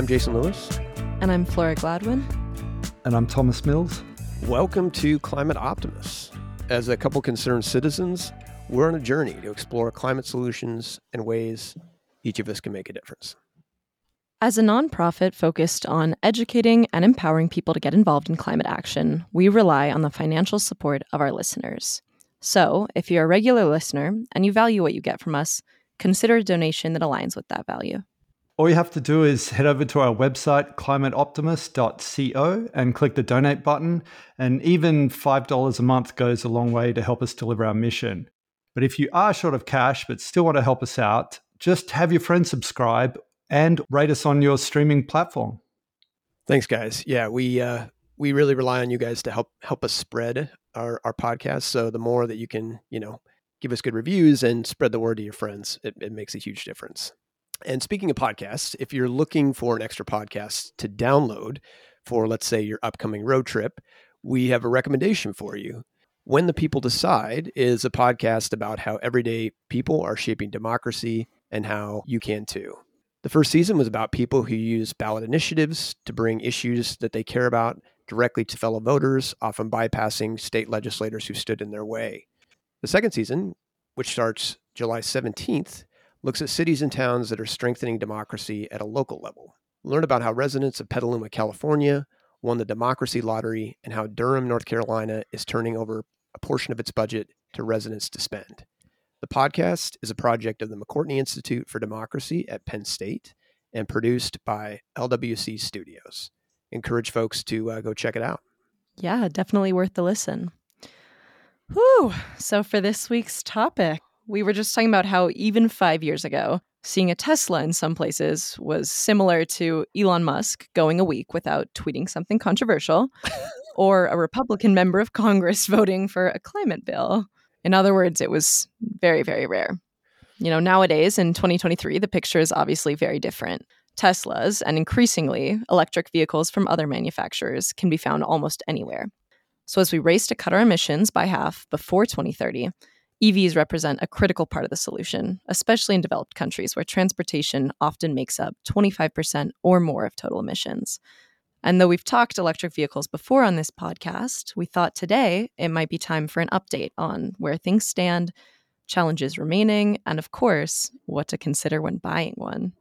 I'm Jason Lewis. And I'm Flora Gladwin. And I'm Thomas Mills. Welcome to Climate Optimists. As a couple concerned citizens, we're on a journey to explore climate solutions and ways each of us can make a difference. As a nonprofit focused on educating and empowering people to get involved in climate action, we rely on the financial support of our listeners. So, if you're a regular listener and you value what you get from us, consider a donation that aligns with that value. All you have to do is head over to our website, climateoptimist.co, and click the donate button. And even $5 a month goes a long way to help us deliver our mission. But if you are short of cash but still want to help us out, just have your friends subscribe and rate us on your streaming platform. Thanks, guys. Yeah, we uh, we really rely on you guys to help help us spread our our podcast. So the more that you can, you know, give us good reviews and spread the word to your friends, it, it makes a huge difference. And speaking of podcasts, if you're looking for an extra podcast to download for, let's say, your upcoming road trip, we have a recommendation for you. When the People Decide is a podcast about how everyday people are shaping democracy and how you can too. The first season was about people who use ballot initiatives to bring issues that they care about directly to fellow voters, often bypassing state legislators who stood in their way. The second season, which starts July 17th, looks at cities and towns that are strengthening democracy at a local level. Learn about how residents of Petaluma, California, won the democracy lottery and how Durham, North Carolina is turning over a portion of its budget to residents to spend. The podcast is a project of the McCourtney Institute for Democracy at Penn State and produced by LWC Studios. Encourage folks to uh, go check it out. Yeah, definitely worth the listen. Whew. So, for this week's topic, we were just talking about how even five years ago, seeing a Tesla in some places was similar to Elon Musk going a week without tweeting something controversial, or a Republican member of Congress voting for a climate bill. In other words, it was very, very rare. You know, nowadays in 2023, the picture is obviously very different. Teslas and increasingly electric vehicles from other manufacturers can be found almost anywhere. So, as we race to cut our emissions by half before 2030, EVs represent a critical part of the solution, especially in developed countries where transportation often makes up 25% or more of total emissions. And though we've talked electric vehicles before on this podcast, we thought today it might be time for an update on where things stand, challenges remaining, and of course, what to consider when buying one.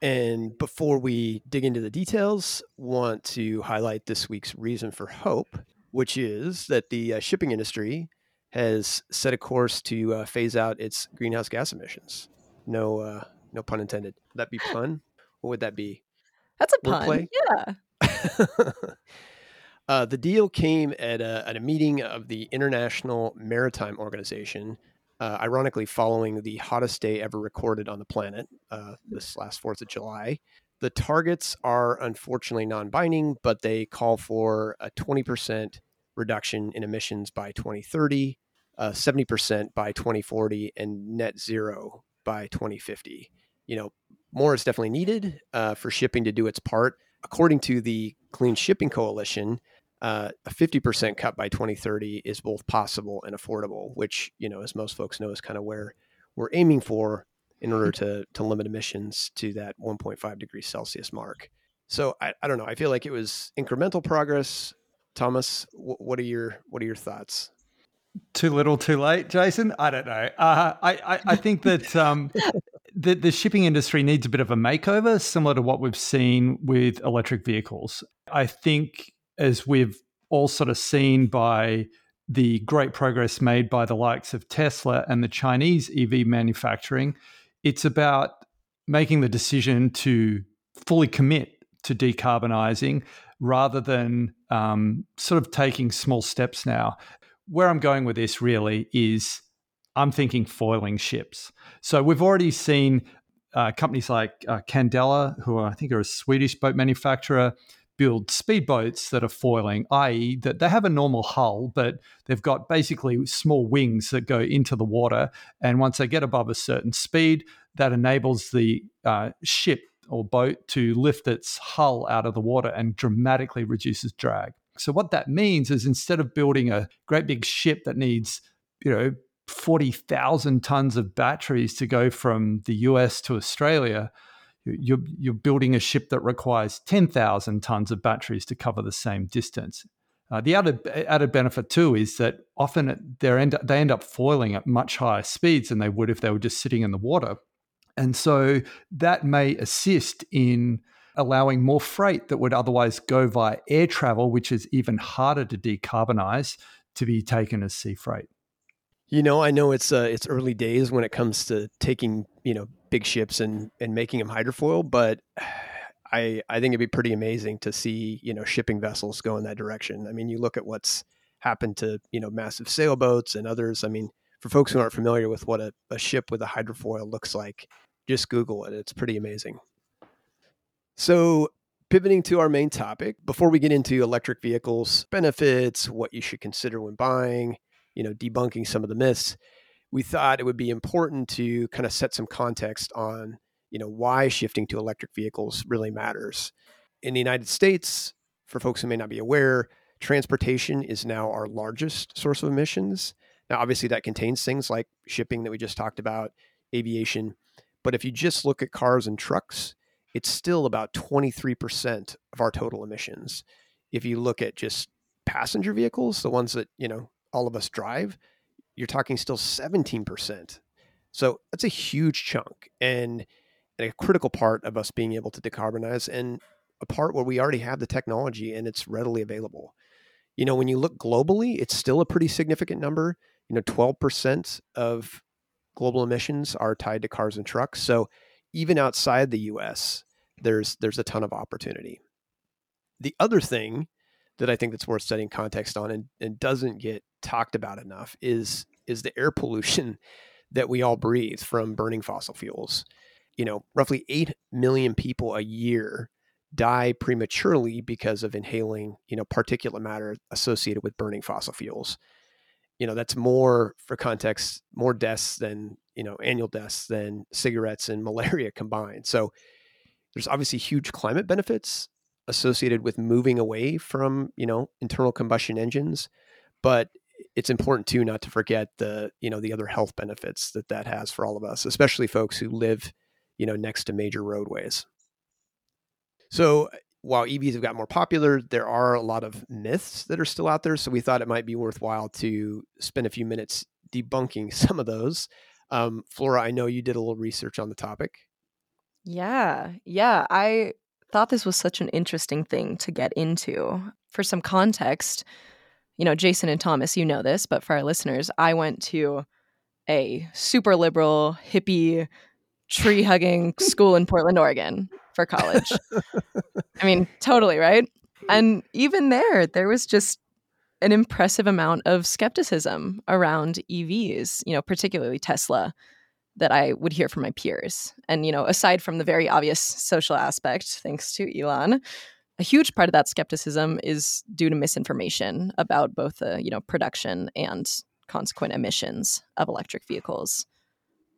And before we dig into the details, want to highlight this week's reason for hope, which is that the uh, shipping industry has set a course to uh, phase out its greenhouse gas emissions. No, uh, no pun intended. Would that be pun? What would that be? That's a pun. Yeah. uh, the deal came at a, at a meeting of the International Maritime Organization, uh, ironically, following the hottest day ever recorded on the planet uh, this last 4th of July. The targets are unfortunately non binding, but they call for a 20% reduction in emissions by 2030, uh, 70% by 2040, and net zero by 2050. You know, more is definitely needed uh, for shipping to do its part. According to the Clean Shipping Coalition, uh, a 50% cut by 2030 is both possible and affordable, which, you know, as most folks know, is kind of where we're aiming for in order to, to limit emissions to that 1.5 degrees Celsius mark. So I, I don't know. I feel like it was incremental progress. Thomas, what are your what are your thoughts? Too little, too late, Jason. I don't know. Uh, I, I, I think that um, the the shipping industry needs a bit of a makeover, similar to what we've seen with electric vehicles. I think as we've all sort of seen by the great progress made by the likes of Tesla and the Chinese EV manufacturing, it's about making the decision to fully commit to decarbonizing rather than um, sort of taking small steps now. Where I'm going with this really is I'm thinking foiling ships. So we've already seen uh, companies like uh, Candela, who I think are a Swedish boat manufacturer, build speedboats that are foiling, i.e., that they have a normal hull, but they've got basically small wings that go into the water. And once they get above a certain speed, that enables the uh, ship or boat to lift its hull out of the water and dramatically reduces drag. So what that means is instead of building a great big ship that needs, you know, 40,000 tons of batteries to go from the US to Australia, you're, you're building a ship that requires 10,000 tons of batteries to cover the same distance. Uh, the added, added benefit too is that often end, they end up foiling at much higher speeds than they would if they were just sitting in the water. And so that may assist in allowing more freight that would otherwise go via air travel, which is even harder to decarbonize, to be taken as sea freight. You know, I know it's uh, it's early days when it comes to taking you know big ships and and making them hydrofoil, but I I think it'd be pretty amazing to see you know shipping vessels go in that direction. I mean, you look at what's happened to you know massive sailboats and others. I mean, for folks who aren't familiar with what a, a ship with a hydrofoil looks like, just Google it. It's pretty amazing. So pivoting to our main topic, before we get into electric vehicles benefits, what you should consider when buying, you know, debunking some of the myths, we thought it would be important to kind of set some context on, you know, why shifting to electric vehicles really matters. In the United States, for folks who may not be aware, transportation is now our largest source of emissions. Now, obviously, that contains things like shipping that we just talked about, aviation. But if you just look at cars and trucks, it's still about 23% of our total emissions. If you look at just passenger vehicles, the ones that, you know, all of us drive, you're talking still 17%. So that's a huge chunk and, and a critical part of us being able to decarbonize and a part where we already have the technology and it's readily available. You know, when you look globally, it's still a pretty significant number. You know, 12% of global emissions are tied to cars and trucks. So even outside the US, there's there's a ton of opportunity. The other thing that I think that's worth setting context on and, and doesn't get talked about enough is is the air pollution that we all breathe from burning fossil fuels. You know, roughly 8 million people a year die prematurely because of inhaling, you know, particulate matter associated with burning fossil fuels. You know, that's more for context, more deaths than, you know, annual deaths than cigarettes and malaria combined. So there's obviously huge climate benefits associated with moving away from you know internal combustion engines but it's important too not to forget the you know the other health benefits that that has for all of us especially folks who live you know next to major roadways so while evs have got more popular there are a lot of myths that are still out there so we thought it might be worthwhile to spend a few minutes debunking some of those um, flora i know you did a little research on the topic yeah. Yeah. I thought this was such an interesting thing to get into. For some context, you know, Jason and Thomas, you know this, but for our listeners, I went to a super liberal, hippie, tree hugging school in Portland, Oregon for college. I mean, totally, right? And even there, there was just an impressive amount of skepticism around EVs, you know, particularly Tesla that I would hear from my peers. And, you know, aside from the very obvious social aspect, thanks to Elon, a huge part of that skepticism is due to misinformation about both the, you know, production and consequent emissions of electric vehicles.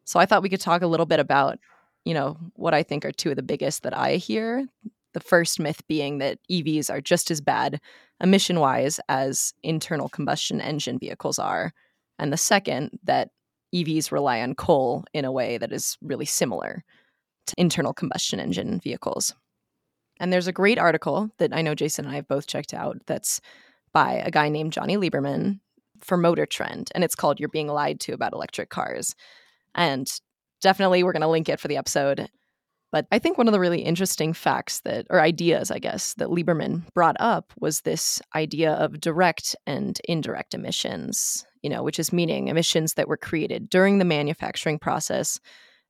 So I thought we could talk a little bit about, you know, what I think are two of the biggest that I hear. The first myth being that EVs are just as bad emission wise as internal combustion engine vehicles are. And the second, that EVs rely on coal in a way that is really similar to internal combustion engine vehicles. And there's a great article that I know Jason and I have both checked out that's by a guy named Johnny Lieberman for Motor Trend, and it's called You're Being Lied to About Electric Cars. And definitely we're going to link it for the episode. But I think one of the really interesting facts that, or ideas, I guess, that Lieberman brought up was this idea of direct and indirect emissions you know, which is meaning emissions that were created during the manufacturing process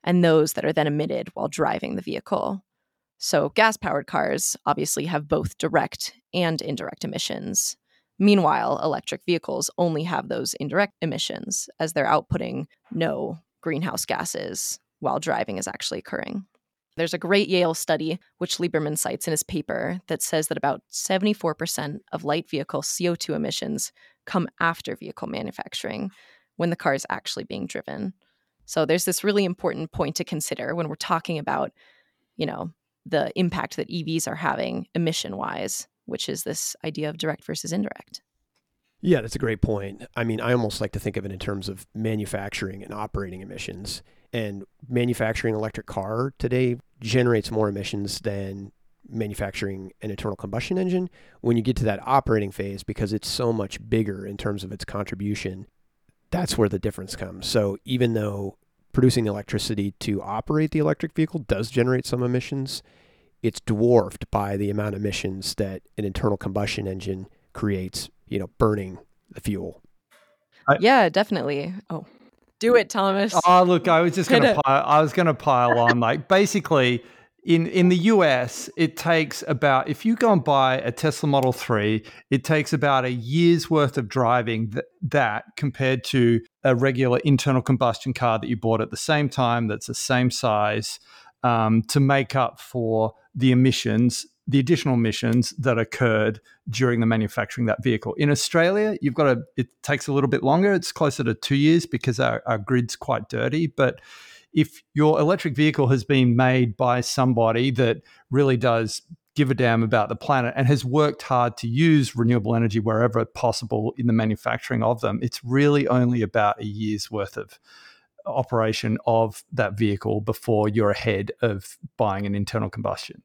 and those that are then emitted while driving the vehicle. So, gas powered cars obviously have both direct and indirect emissions. Meanwhile, electric vehicles only have those indirect emissions as they're outputting no greenhouse gases while driving is actually occurring. There's a great Yale study, which Lieberman cites in his paper, that says that about 74% of light vehicle CO2 emissions come after vehicle manufacturing when the car is actually being driven. So there's this really important point to consider when we're talking about, you know, the impact that EVs are having emission wise, which is this idea of direct versus indirect. Yeah, that's a great point. I mean, I almost like to think of it in terms of manufacturing and operating emissions. And manufacturing an electric car today generates more emissions than manufacturing an internal combustion engine. When you get to that operating phase, because it's so much bigger in terms of its contribution, that's where the difference comes. So even though producing electricity to operate the electric vehicle does generate some emissions, it's dwarfed by the amount of emissions that an internal combustion engine creates, you know, burning the fuel. I, yeah, definitely. Oh, do it, Thomas. Oh, look, I was just going to I was going to pile on like basically in in the US, it takes about if you go and buy a Tesla Model 3, it takes about a year's worth of driving th- that compared to a regular internal combustion car that you bought at the same time that's the same size um, to make up for the emissions the additional emissions that occurred during the manufacturing that vehicle. In Australia, you've got to, it takes a little bit longer. It's closer to two years because our, our grid's quite dirty. But if your electric vehicle has been made by somebody that really does give a damn about the planet and has worked hard to use renewable energy wherever possible in the manufacturing of them, it's really only about a year's worth of operation of that vehicle before you're ahead of buying an internal combustion.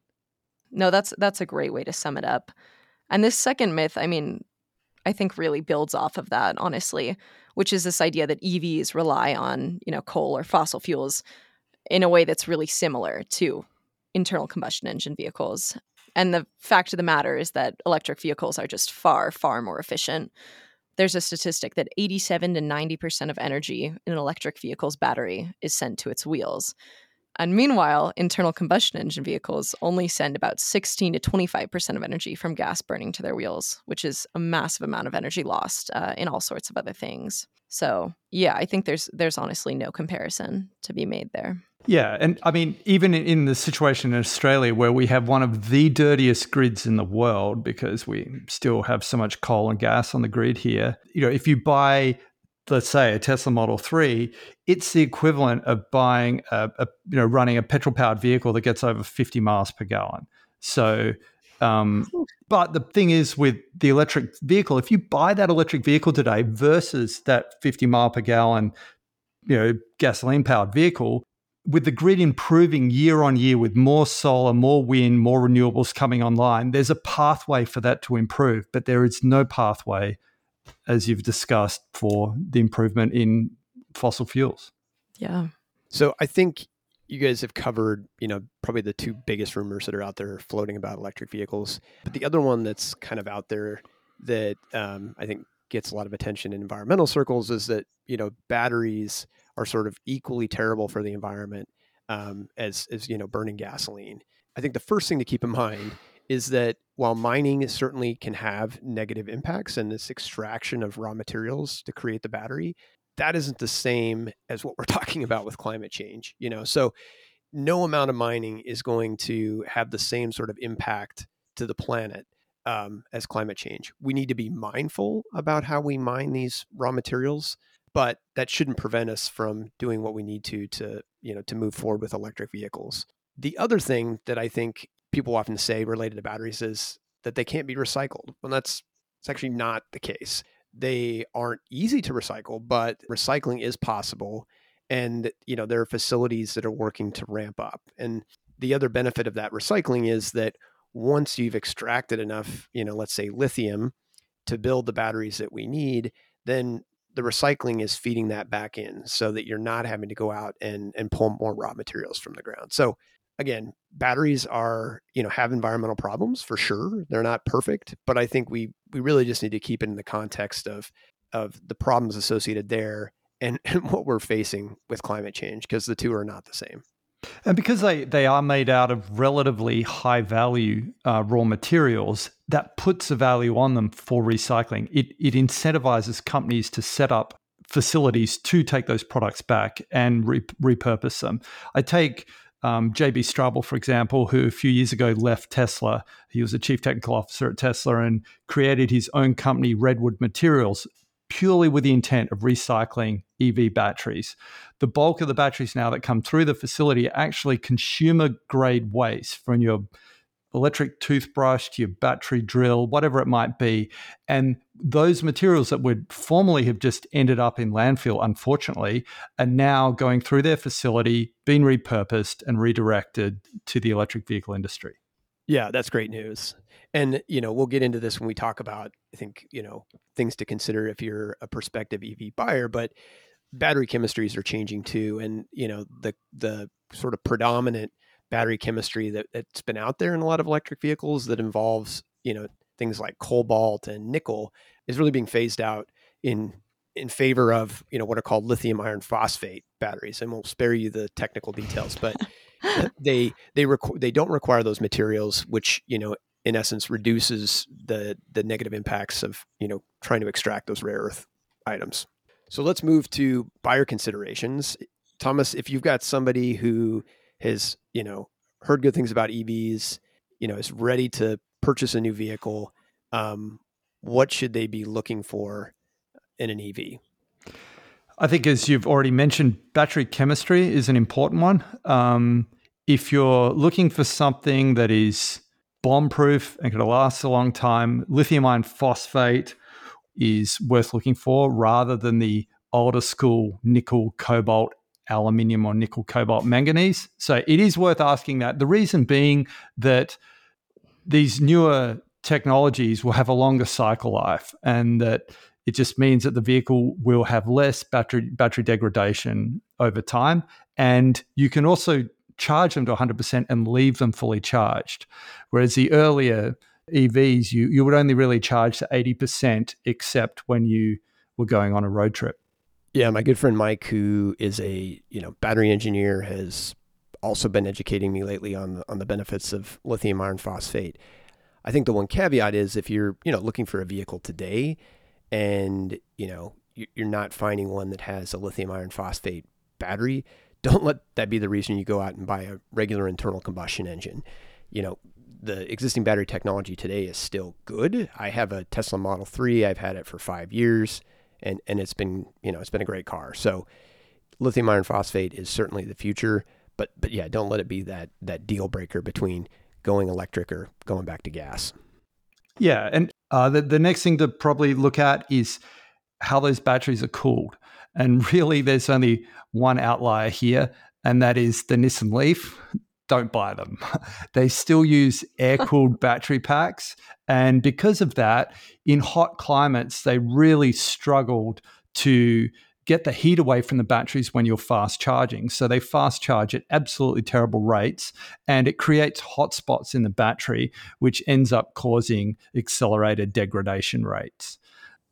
No, that's that's a great way to sum it up. And this second myth, I mean, I think really builds off of that, honestly, which is this idea that EVs rely on, you know, coal or fossil fuels in a way that's really similar to internal combustion engine vehicles. And the fact of the matter is that electric vehicles are just far, far more efficient. There's a statistic that 87 to 90% of energy in an electric vehicle's battery is sent to its wheels. And meanwhile, internal combustion engine vehicles only send about 16 to 25% of energy from gas burning to their wheels, which is a massive amount of energy lost uh, in all sorts of other things. So, yeah, I think there's there's honestly no comparison to be made there. Yeah, and I mean, even in the situation in Australia where we have one of the dirtiest grids in the world because we still have so much coal and gas on the grid here, you know, if you buy let's say a Tesla Model 3, it's the equivalent of buying a, a you know running a petrol powered vehicle that gets over 50 miles per gallon. So um, but the thing is with the electric vehicle, if you buy that electric vehicle today versus that 50 mile per gallon, you know, gasoline powered vehicle, with the grid improving year on year with more solar, more wind, more renewables coming online, there's a pathway for that to improve, but there is no pathway as you've discussed, for the improvement in fossil fuels. Yeah. So I think you guys have covered, you know, probably the two biggest rumors that are out there floating about electric vehicles. But the other one that's kind of out there that um, I think gets a lot of attention in environmental circles is that you know batteries are sort of equally terrible for the environment um, as as you know burning gasoline. I think the first thing to keep in mind is that while mining certainly can have negative impacts and this extraction of raw materials to create the battery, that isn't the same as what we're talking about with climate change. You know, so no amount of mining is going to have the same sort of impact to the planet um, as climate change. We need to be mindful about how we mine these raw materials, but that shouldn't prevent us from doing what we need to to you know to move forward with electric vehicles. The other thing that I think people often say related to batteries is that they can't be recycled. Well, that's it's actually not the case. They aren't easy to recycle, but recycling is possible. And you know there are facilities that are working to ramp up. And the other benefit of that recycling is that once you've extracted enough, you know, let's say lithium to build the batteries that we need, then the recycling is feeding that back in so that you're not having to go out and, and pull more raw materials from the ground. So again, batteries are, you know, have environmental problems for sure. They're not perfect, but I think we we really just need to keep it in the context of of the problems associated there and, and what we're facing with climate change because the two are not the same. And because they, they are made out of relatively high value uh, raw materials, that puts a value on them for recycling. It, it incentivizes companies to set up facilities to take those products back and re- repurpose them. I take um, JB Straubel, for example, who a few years ago left Tesla. He was a chief technical officer at Tesla and created his own company, Redwood Materials, purely with the intent of recycling EV batteries. The bulk of the batteries now that come through the facility are actually consumer grade waste from your electric toothbrush to your battery drill, whatever it might be. And those materials that would formerly have just ended up in landfill, unfortunately, are now going through their facility, being repurposed and redirected to the electric vehicle industry. Yeah, that's great news. And, you know, we'll get into this when we talk about, I think, you know, things to consider if you're a prospective EV buyer, but battery chemistries are changing too. And, you know, the, the sort of predominant battery chemistry that, that's been out there in a lot of electric vehicles that involves, you know, things like cobalt and nickel is really being phased out in in favor of you know what are called lithium iron phosphate batteries and we'll spare you the technical details but they they requ- they don't require those materials which you know in essence reduces the the negative impacts of you know trying to extract those rare earth items. So let's move to buyer considerations. Thomas if you've got somebody who has you know heard good things about evs you know is ready to purchase a new vehicle um, what should they be looking for in an ev I think, as you've already mentioned, battery chemistry is an important one. Um, if you're looking for something that is bomb proof and can last a long time, lithium iron phosphate is worth looking for rather than the older school nickel, cobalt, aluminium, or nickel, cobalt, manganese. So it is worth asking that. The reason being that these newer technologies will have a longer cycle life and that it just means that the vehicle will have less battery battery degradation over time, and you can also charge them to 100% and leave them fully charged. Whereas the earlier EVs, you you would only really charge to 80%, except when you were going on a road trip. Yeah, my good friend Mike, who is a you know battery engineer, has also been educating me lately on the, on the benefits of lithium iron phosphate. I think the one caveat is if you're you know looking for a vehicle today, and you know you're not finding one that has a lithium iron phosphate battery, don't let that be the reason you go out and buy a regular internal combustion engine. You know, the existing battery technology today is still good. I have a Tesla Model 3. I've had it for 5 years and and it's been, you know, it's been a great car. So lithium iron phosphate is certainly the future, but but yeah, don't let it be that that deal breaker between going electric or going back to gas. Yeah, and uh, the, the next thing to probably look at is how those batteries are cooled. And really, there's only one outlier here, and that is the Nissan Leaf. Don't buy them. they still use air cooled battery packs. And because of that, in hot climates, they really struggled to get the heat away from the batteries when you're fast charging. So they fast charge at absolutely terrible rates and it creates hotspots in the battery, which ends up causing accelerated degradation rates.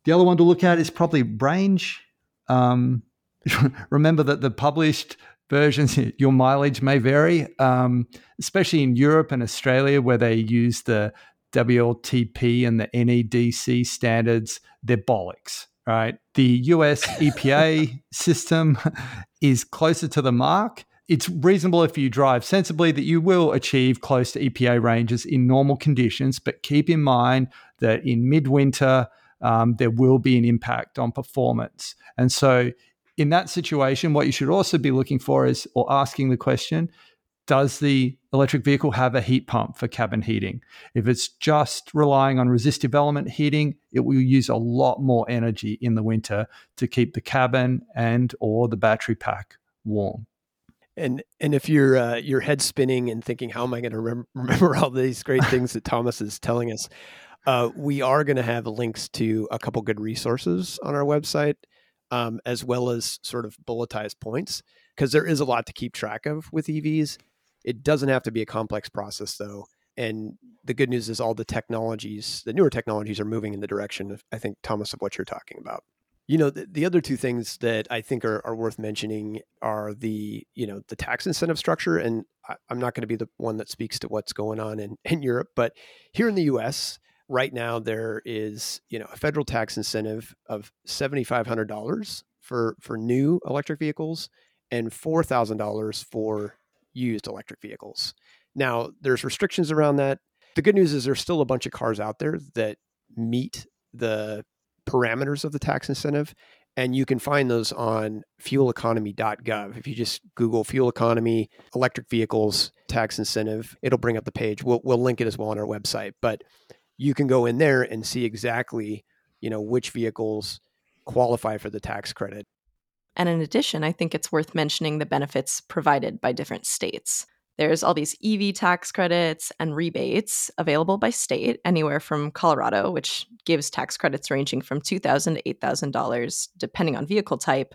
The other one to look at is probably range. Um, remember that the published versions, your mileage may vary, um, especially in Europe and Australia, where they use the WLTP and the NEDC standards. They're bollocks right? The US EPA system is closer to the mark. It's reasonable if you drive sensibly that you will achieve close to EPA ranges in normal conditions, but keep in mind that in midwinter, um, there will be an impact on performance. And so, in that situation, what you should also be looking for is, or asking the question, does the electric vehicle have a heat pump for cabin heating? If it's just relying on resistive element heating, it will use a lot more energy in the winter to keep the cabin and or the battery pack warm. And and if you're uh, your head spinning and thinking, how am I going to rem- remember all these great things that Thomas is telling us? Uh, we are going to have links to a couple good resources on our website, um, as well as sort of bulletized points, because there is a lot to keep track of with EVs. It doesn't have to be a complex process though. And the good news is all the technologies, the newer technologies are moving in the direction of, I think, Thomas, of what you're talking about. You know, the, the other two things that I think are, are worth mentioning are the, you know, the tax incentive structure. And I, I'm not going to be the one that speaks to what's going on in, in Europe, but here in the US, right now there is, you know, a federal tax incentive of $7,500 for, for new electric vehicles and $4,000 for used electric vehicles. Now, there's restrictions around that. The good news is there's still a bunch of cars out there that meet the parameters of the tax incentive. And you can find those on fueleconomy.gov. If you just Google fuel economy, electric vehicles, tax incentive, it'll bring up the page. We'll, we'll link it as well on our website. But you can go in there and see exactly, you know, which vehicles qualify for the tax credit. And in addition, I think it's worth mentioning the benefits provided by different states. There's all these EV tax credits and rebates available by state, anywhere from Colorado, which gives tax credits ranging from 2,000 to $8,000, depending on vehicle type,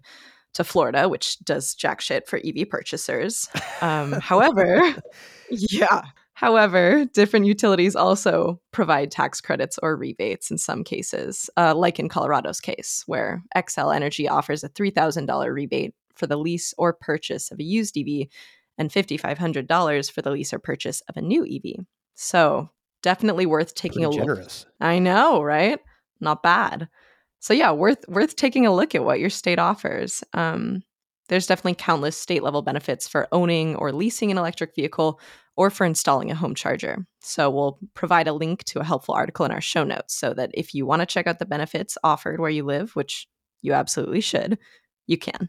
to Florida, which does jack shit for EV purchasers. Um, however, yeah. However, different utilities also provide tax credits or rebates in some cases, uh, like in Colorado's case, where Xcel Energy offers a $3,000 rebate for the lease or purchase of a used EV and $5,500 for the lease or purchase of a new EV. So definitely worth taking Pretty a generous. look. I know, right? Not bad. So yeah, worth worth taking a look at what your state offers. Um, there's definitely countless state level benefits for owning or leasing an electric vehicle or for installing a home charger. So we'll provide a link to a helpful article in our show notes so that if you want to check out the benefits offered where you live, which you absolutely should, you can.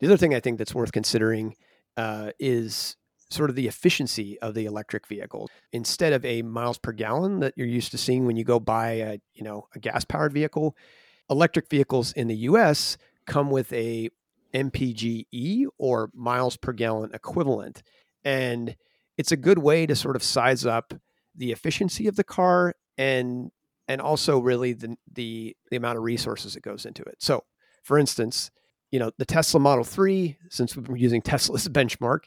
The other thing I think that's worth considering uh, is sort of the efficiency of the electric vehicle. Instead of a miles per gallon that you're used to seeing when you go buy a you know a gas powered vehicle, electric vehicles in the U.S. come with a MPGE or miles per gallon equivalent, and it's a good way to sort of size up the efficiency of the car and and also really the the the amount of resources that goes into it. So, for instance, you know the Tesla Model Three, since we're using Tesla's benchmark,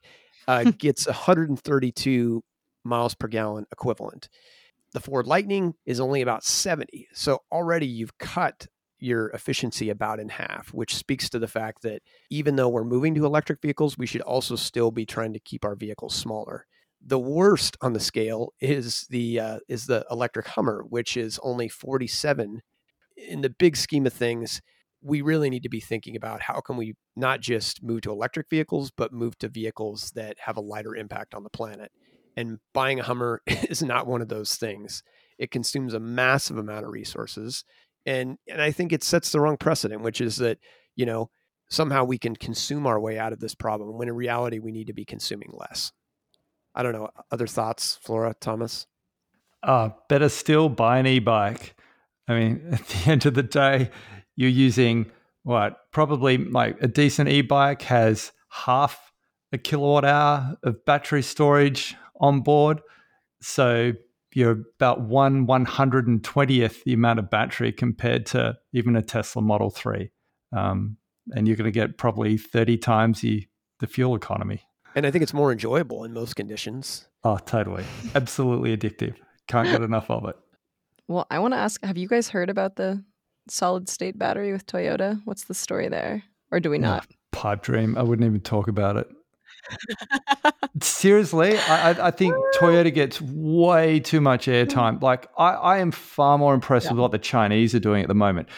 uh, gets 132 miles per gallon equivalent. The Ford Lightning is only about 70. So already you've cut your efficiency about in half, which speaks to the fact that even though we're moving to electric vehicles, we should also still be trying to keep our vehicles smaller. The worst on the scale is the uh, is the electric Hummer, which is only 47. In the big scheme of things, we really need to be thinking about how can we not just move to electric vehicles, but move to vehicles that have a lighter impact on the planet. And buying a Hummer is not one of those things. It consumes a massive amount of resources. And and I think it sets the wrong precedent, which is that, you know, somehow we can consume our way out of this problem when in reality we need to be consuming less. I don't know. Other thoughts, Flora, Thomas? Uh, better still, buy an e bike. I mean, at the end of the day, you're using what? Probably like a decent e bike has half a kilowatt hour of battery storage on board. So you're about one one hundred and twentieth the amount of battery compared to even a Tesla Model Three, um, and you're going to get probably thirty times the the fuel economy. And I think it's more enjoyable in most conditions. Oh, totally, absolutely addictive. Can't get enough of it. Well, I want to ask have you guys heard about the solid state battery with Toyota? What's the story there? Or do we not? Pipe dream. I wouldn't even talk about it. Seriously, I, I, think Toyota gets way too much mm. airtime. Like, I, I am far more impressed yeah. with what the Chinese are doing at the moment.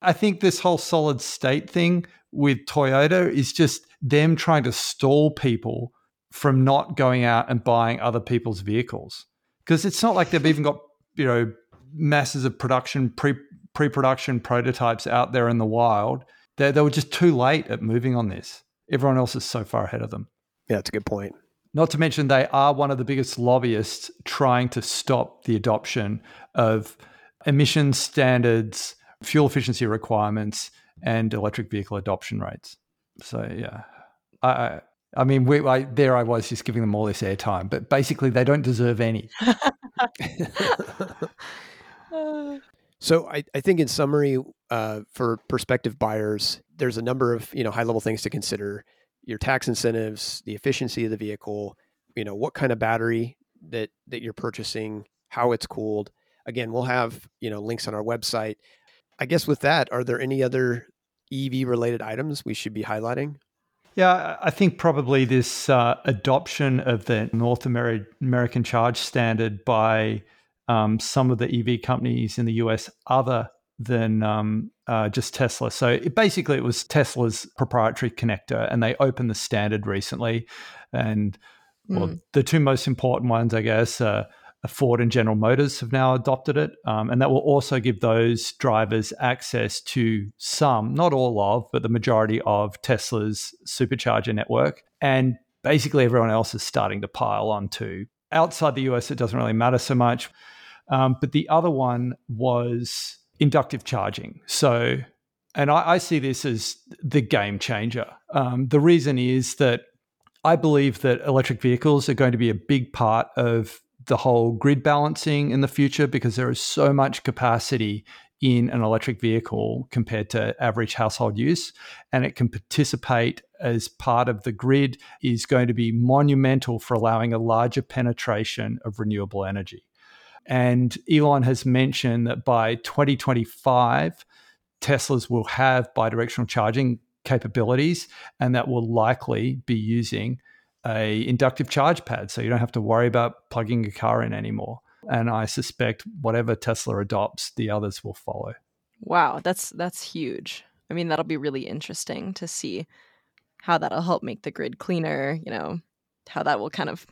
I think this whole solid state thing with Toyota is just them trying to stall people from not going out and buying other people's vehicles. Because it's not like they've even got, you know, masses of production, pre pre production prototypes out there in the wild. They, they were just too late at moving on this. Everyone else is so far ahead of them. Yeah, that's a good point. Not to mention, they are one of the biggest lobbyists trying to stop the adoption of emission standards, fuel efficiency requirements, and electric vehicle adoption rates. So, yeah, I, I mean, we, I, there I was just giving them all this airtime, but basically, they don't deserve any. so, I, I think in summary, uh, for prospective buyers, there's a number of you know high level things to consider your tax incentives, the efficiency of the vehicle, you know, what kind of battery that that you're purchasing, how it's cooled. Again, we'll have, you know, links on our website. I guess with that, are there any other EV related items we should be highlighting? Yeah, I think probably this uh, adoption of the North American charge standard by um, some of the EV companies in the US, other than um, uh, just Tesla. So it, basically, it was Tesla's proprietary connector, and they opened the standard recently. And well, mm. the two most important ones, I guess, are Ford and General Motors have now adopted it. Um, and that will also give those drivers access to some, not all of, but the majority of Tesla's supercharger network. And basically, everyone else is starting to pile on too. Outside the US, it doesn't really matter so much. Um, but the other one was inductive charging. So, and I, I see this as the game changer. Um, the reason is that I believe that electric vehicles are going to be a big part of the whole grid balancing in the future because there is so much capacity in an electric vehicle compared to average household use and it can participate as part of the grid is going to be monumental for allowing a larger penetration of renewable energy and Elon has mentioned that by 2025 Teslas will have bidirectional charging capabilities and that will likely be using a inductive charge pad. So you don't have to worry about plugging your car in anymore. And i suspect whatever tesla adopts the others will follow. Wow that's that's huge. I mean that'll be really interesting to see how that'll help make the grid cleaner you know how that will kind of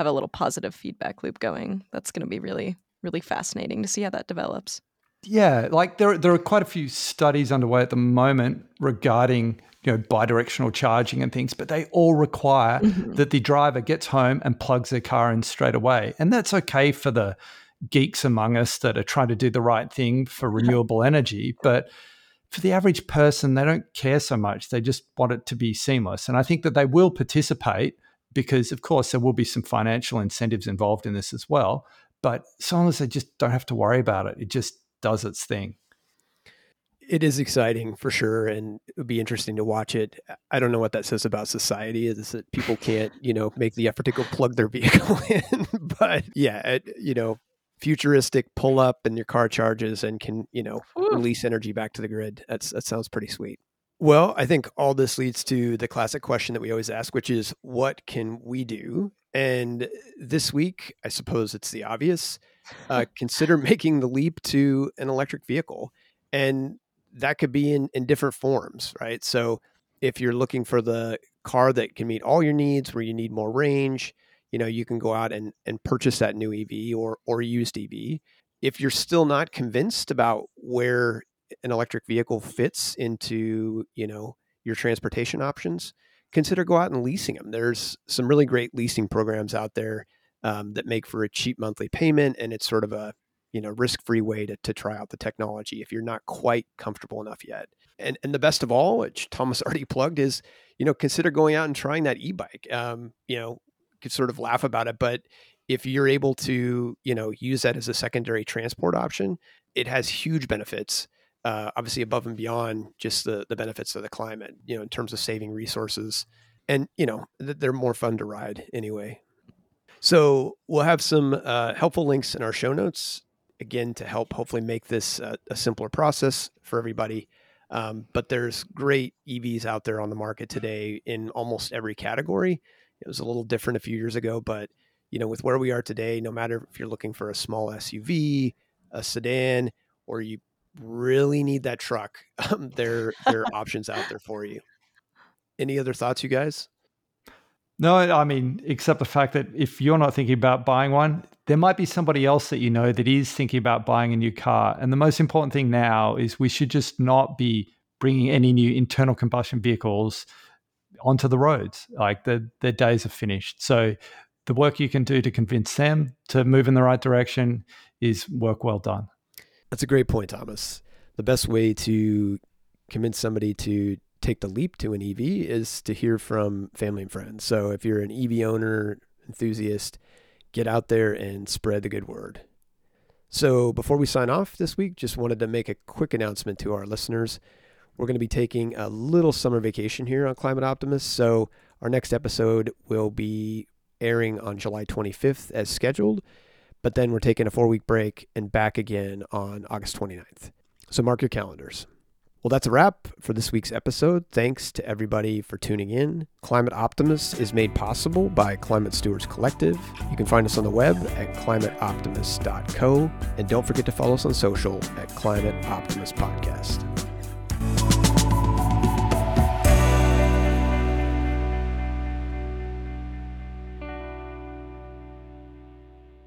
have a little positive feedback loop going. That's going to be really really fascinating to see how that develops. Yeah like there, there are quite a few studies underway at the moment regarding you know bidirectional charging and things but they all require mm-hmm. that the driver gets home and plugs their car in straight away. And that's okay for the geeks among us that are trying to do the right thing for renewable energy but for the average person they don't care so much. They just want it to be seamless. And i think that they will participate because of course there will be some financial incentives involved in this as well but so long as they just don't have to worry about it it just does its thing it is exciting for sure, and it would be interesting to watch it. I don't know what that says about society. Is that people can't, you know, make the effort to go plug their vehicle in? but yeah, it, you know, futuristic pull up and your car charges and can, you know, Ooh. release energy back to the grid. That's that sounds pretty sweet. Well, I think all this leads to the classic question that we always ask, which is, what can we do? And this week, I suppose it's the obvious. Uh, consider making the leap to an electric vehicle. And that could be in, in different forms, right? So if you're looking for the car that can meet all your needs, where you need more range, you know, you can go out and, and purchase that new EV or, or used EV. If you're still not convinced about where an electric vehicle fits into, you know, your transportation options, consider go out and leasing them. There's some really great leasing programs out there um, that make for a cheap monthly payment, and it's sort of a you know risk-free way to, to try out the technology if you're not quite comfortable enough yet. And and the best of all which thomas already plugged is you know consider going out and trying that e-bike. Um, you know could sort of laugh about it but if you're able to you know use that as a secondary transport option it has huge benefits uh, obviously above and beyond just the the benefits of the climate you know in terms of saving resources and you know they're more fun to ride anyway so we'll have some uh, helpful links in our show notes again to help hopefully make this a, a simpler process for everybody. Um, but there's great EVs out there on the market today in almost every category. It was a little different a few years ago, but you know, with where we are today, no matter if you're looking for a small SUV, a sedan, or you really need that truck, um, there there are options out there for you. Any other thoughts, you guys? No, I mean, except the fact that if you're not thinking about buying one, there might be somebody else that you know that is thinking about buying a new car. And the most important thing now is we should just not be bringing any new internal combustion vehicles onto the roads. Like the their days are finished. So the work you can do to convince them to move in the right direction is work well done. That's a great point, Thomas. The best way to convince somebody to take the leap to an EV is to hear from family and friends. So if you're an EV owner, enthusiast, get out there and spread the good word. So before we sign off this week, just wanted to make a quick announcement to our listeners. We're going to be taking a little summer vacation here on Climate Optimist. So our next episode will be airing on July 25th as scheduled, but then we're taking a four week break and back again on August 29th. So mark your calendars. Well, that's a wrap for this week's episode. Thanks to everybody for tuning in. Climate Optimist is made possible by Climate Stewards Collective. You can find us on the web at climateoptimist.co. And don't forget to follow us on social at Climate Optimist Podcast.